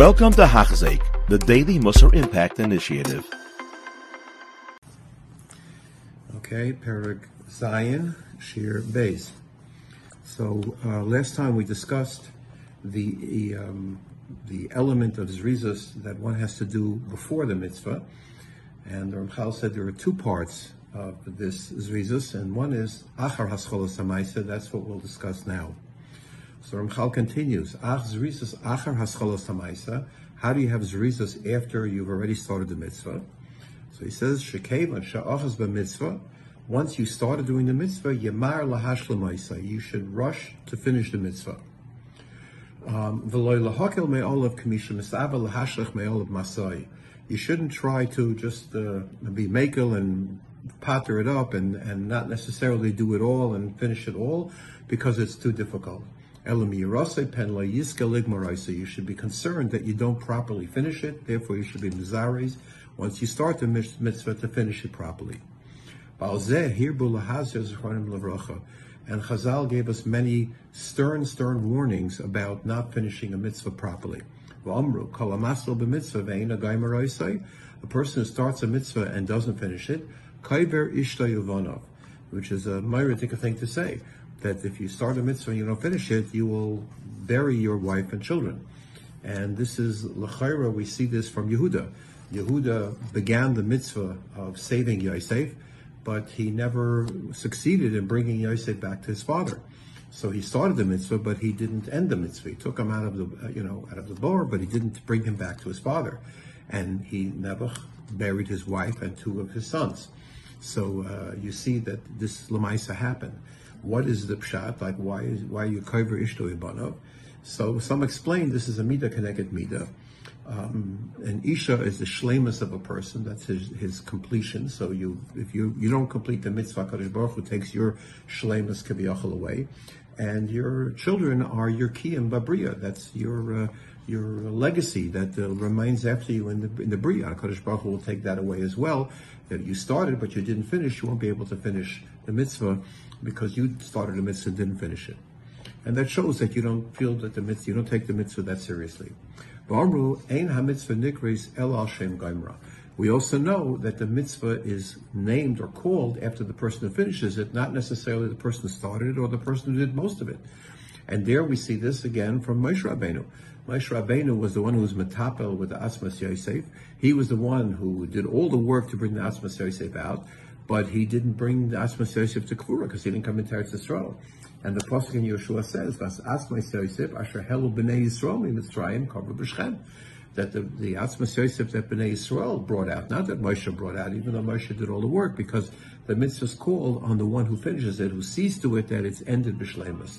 Welcome to Hachzik, the Daily Musar Impact Initiative. Okay, Perek Zayin, Shir Base. So uh, last time we discussed the um, the element of zrizus that one has to do before the mitzvah, and the Ramchal said there are two parts of this zrizus, and one is achar hascholos hamaisa. That's what we'll discuss now. So Ramchal continues, ach zrizus achar hascholos hamaisa. How do you have zrizus after you've already started the mitzvah? So he says, shekeva sha'achas b'mitzvah. Once you started doing the mitzvah, yemar lahashlemaisa. You should rush to finish the mitzvah. Um, Velohakil may Olaf Kamisha Misaba Lahaslach Mayolov Masai. you shouldn't try to just uh, be makel and patter it up and, and not necessarily do it all and finish it all because it's too difficult. You should be concerned that you don't properly finish it, therefore you should be mizares once you start the mitzvah to finish it properly. And Chazal gave us many stern, stern warnings about not finishing a mitzvah properly. A person who starts a mitzvah and doesn't finish it, which is a myritic thing to say, that if you start a mitzvah and you don't finish it, you will bury your wife and children. And this is l'chayra. We see this from Yehuda. Yehuda began the mitzvah of saving Yosef, but he never succeeded in bringing Yosef back to his father. So he started the mitzvah, but he didn't end the mitzvah. He took him out of the, you know, out of the bar, but he didn't bring him back to his father. And he never buried his wife and two of his sons. So uh, you see that this lemaisa happened. What is the pshat? Like why is why you kover ishto ibanav? So some explain this is a midah connected midah. Um, and Isha is the shlemus of a person. That's his, his completion. So you, if you, you don't complete the mitzvah, Kadosh Baruch Hu takes your shlemus kaviyachal away, and your children are your kiyam babriya. That's your uh, your legacy that uh, remains after you in the in the bria. Kadosh Baruch Hu will take that away as well. That you started but you didn't finish, you won't be able to finish the mitzvah because you started the mitzvah and didn't finish it. And that shows that you don't feel that the mitzvah, you don't take the mitzvah that seriously. We also know that the mitzvah is named or called after the person who finishes it, not necessarily the person who started it or the person who did most of it. And there we see this again from Moshe Rabbeinu. Moshe Rabbeinu was the one who was metapel with the Atzmas Yosef. He was the one who did all the work to bring the Atzmas Yosef out, but he didn't bring the Atzmas Yosef to Kvura because he didn't come into Eretz Yisrael. And the pasuk in Yeshua says, "Vas asmais Yosef asher helu b'nei Yisrael mitzrayim kaver b'shchem." That the the asmas Yosef that b'nei Yisrael brought out, not that Moshe brought out, even though Moshe did all the work, because the mitzvah is called on the one who finishes it, who sees to it that it's ended b'shlemus.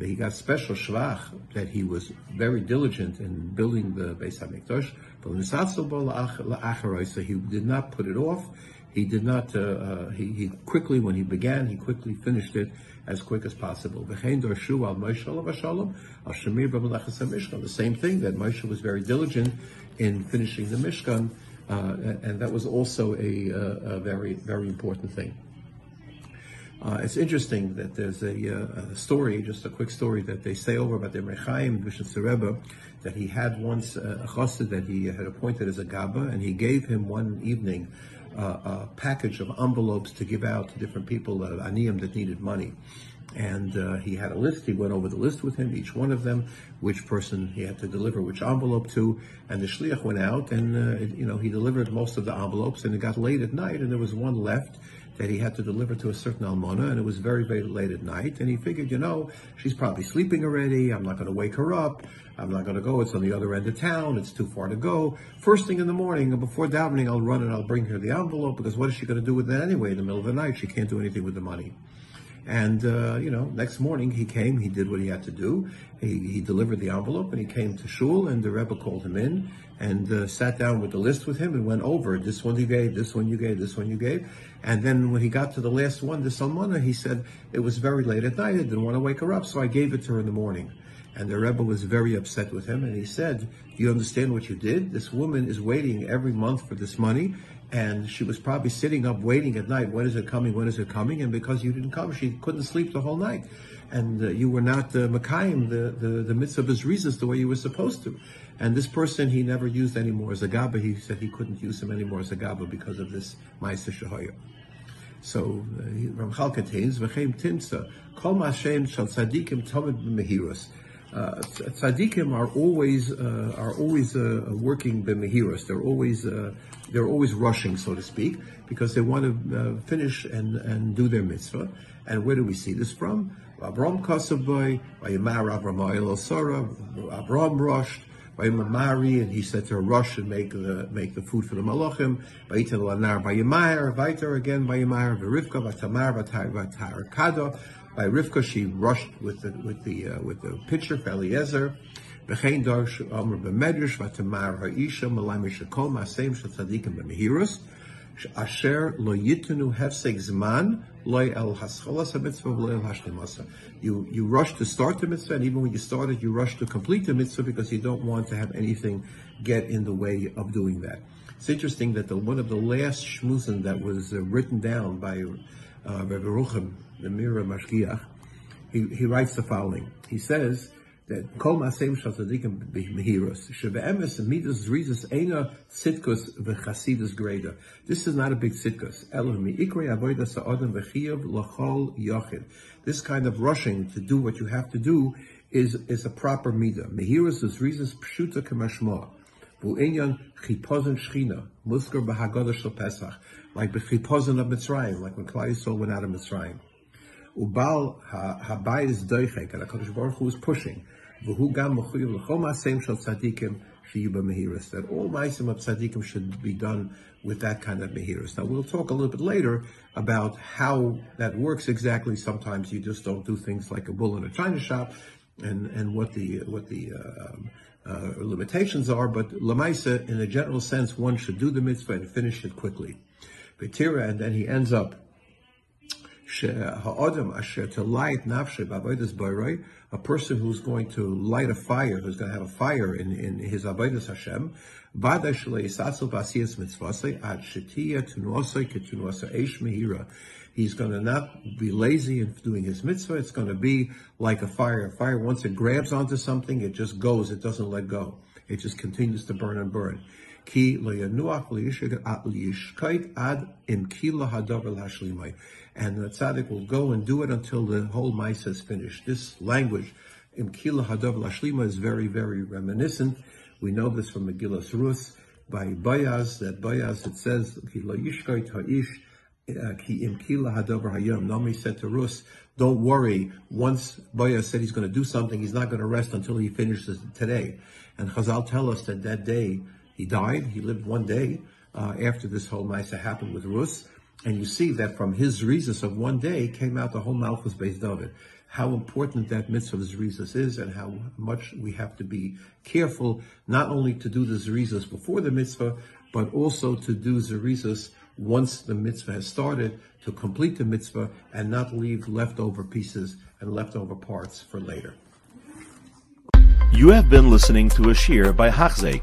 he got special shvach that he was very diligent in building the Beis Hamikdash. But he did not put it off. He did not. Uh, uh, he, he, quickly, when he began, he quickly finished it as quick as possible. The same thing that Moshe was very diligent in finishing the Mishkan, uh, and that was also a, a, very very important thing. Uh, it's interesting that there's a, uh, a, story, just a quick story that they say over about the Rechaim Vishnu Rebbe, that he had once uh, a chassid that he had appointed as a gaba, and he gave him one evening uh, a package of envelopes to give out to different people, uh, aniyim that needed money. And uh, he had a list. He went over the list with him, each one of them, which person he had to deliver which envelope to. And the shliach went out, and uh, you know he delivered most of the envelopes. And it got late at night, and there was one left that he had to deliver to a certain almona, and it was very, very late at night. And he figured, you know, she's probably sleeping already. I'm not going to wake her up. I'm not going to go. It's on the other end of town. It's too far to go. First thing in the morning, before davening, I'll run and I'll bring her the envelope because what is she going to do with that anyway in the middle of the night? She can't do anything with the money. And, uh, you know, next morning he came, he did what he had to do. He, he delivered the envelope and he came to shul and the Rebbe called him in and uh, sat down with the list with him and went over this one you gave, this one you gave, this one you gave. And then when he got to the last one, the Salmana, he said, it was very late at night. I didn't want to wake her up, so I gave it to her in the morning. And the Rebbe was very upset with him, and he said, "Do you understand what you did? This woman is waiting every month for this money, and she was probably sitting up waiting at night. When is it coming? When is it coming? And because you didn't come, she couldn't sleep the whole night, and uh, you were not uh, Makayim, the the the his reasons the way you were supposed to. And this person he never used anymore as a gaba. He said he couldn't use him anymore as a gaba because of this ma'aser shahoya. So uh, Ramchal contains v'chein timsa kol ma'ashem shal tzadikim tomid b'mehirus tzaddikim are always uh, are always uh, working b'mehiras. They're always uh, they're always rushing, so to speak, because they want to uh, finish and, and do their mitzvah. And where do we see this from? Abram Kasabay, Vayimar Avram Sara, Abram rushed, Vayimamari, and he said to rush and make the make the food for the malachim. Vayitel Lanar Vayimar, Vayter again Vayimar, Verivka, Vatamar, Kada by Rivka, she rushed with the with the uh, with the pitcher for Eliezer. B'chein darsh Amr b'medrash v'tamar ha'isha shel tzadikim b'mehirus asher lo yitenu hefsek zman loy el hascholas ha'mitzvah v'lo el. You you rush to start the mitzvah, and even when you start it, you rush to complete the mitzvah because you don't want to have anything get in the way of doing that. It's interesting that the one of the last shmuzin that was uh, written down by uh, Rabbi Rucham, the Mirrer Mashgiach, he, he writes the following. He says that Kol Maseim Shal Tzadikim Mehiros Shebe'emes Midas Rizas Eina Sitkus V'Chasidus Greda. This is not a big sitkus. Elohim Ikrei Avodah Sa'odam V'Chiyav L'Chol Yochid. This kind of rushing to do what you have to do is is a proper midah. Mehiros is Rizas Pshuta Kemashmoah. Bu'inyan Chipozin Shchina Muskar B'Haggadah Shal Pesach like the of Mitzrayim, like when Klal Yisrael went out of Mitzrayim. Ubal habayis is doichek, and HaKadosh Baruch Hu is pushing. V'hu gam mechuyev l'chol ma'aseim shel tzadikim sheyuba. That all ma'asim of tzadikim should be done with that kind of mehiris. Now we'll talk a little bit later about how that works exactly. Sometimes you just don't do things like a bull in a china shop, and and what the what the uh, um, uh, limitations are. But lamaisa, in a general sense, one should do the mitzvah and finish it quickly and then he ends up Uh, a person who's going to light a fire, who's going to have a fire in, in his avodas Hashem, He's going to not be lazy in doing his mitzvah. It's going to be like a fire. A fire, once it grabs onto something, it just goes. It doesn't let go. It just continues to burn and burn. Ki lo yanuach liyishkait ad lashlimai. And the tzaddik will go and do it until the whole mice is finished. This language, im kila hadavar lashlima, is very, very reminiscent. We know this from Megillas Rus by Boaz, that Boaz, it says, ki lo yishkait ha'ish, uh, ki im kila hadavar hayom. Nami said to Rus, don't worry. Once Boaz said he's going to do something, he's not going to rest until he finishes today. And Chazal tell us that that day, he died. He lived one day uh, after this whole Maisa happened with Rus. And you see that from his Rizus of one day came out the whole Malchus based David. How important that mitzvah of Zrizas is and how much we have to be careful not only to do the Zrizas before the mitzvah, but also to do Zrizas once the mitzvah has started to complete the mitzvah and not leave leftover pieces and leftover parts for later. You have been listening to a shear by Hachzeik.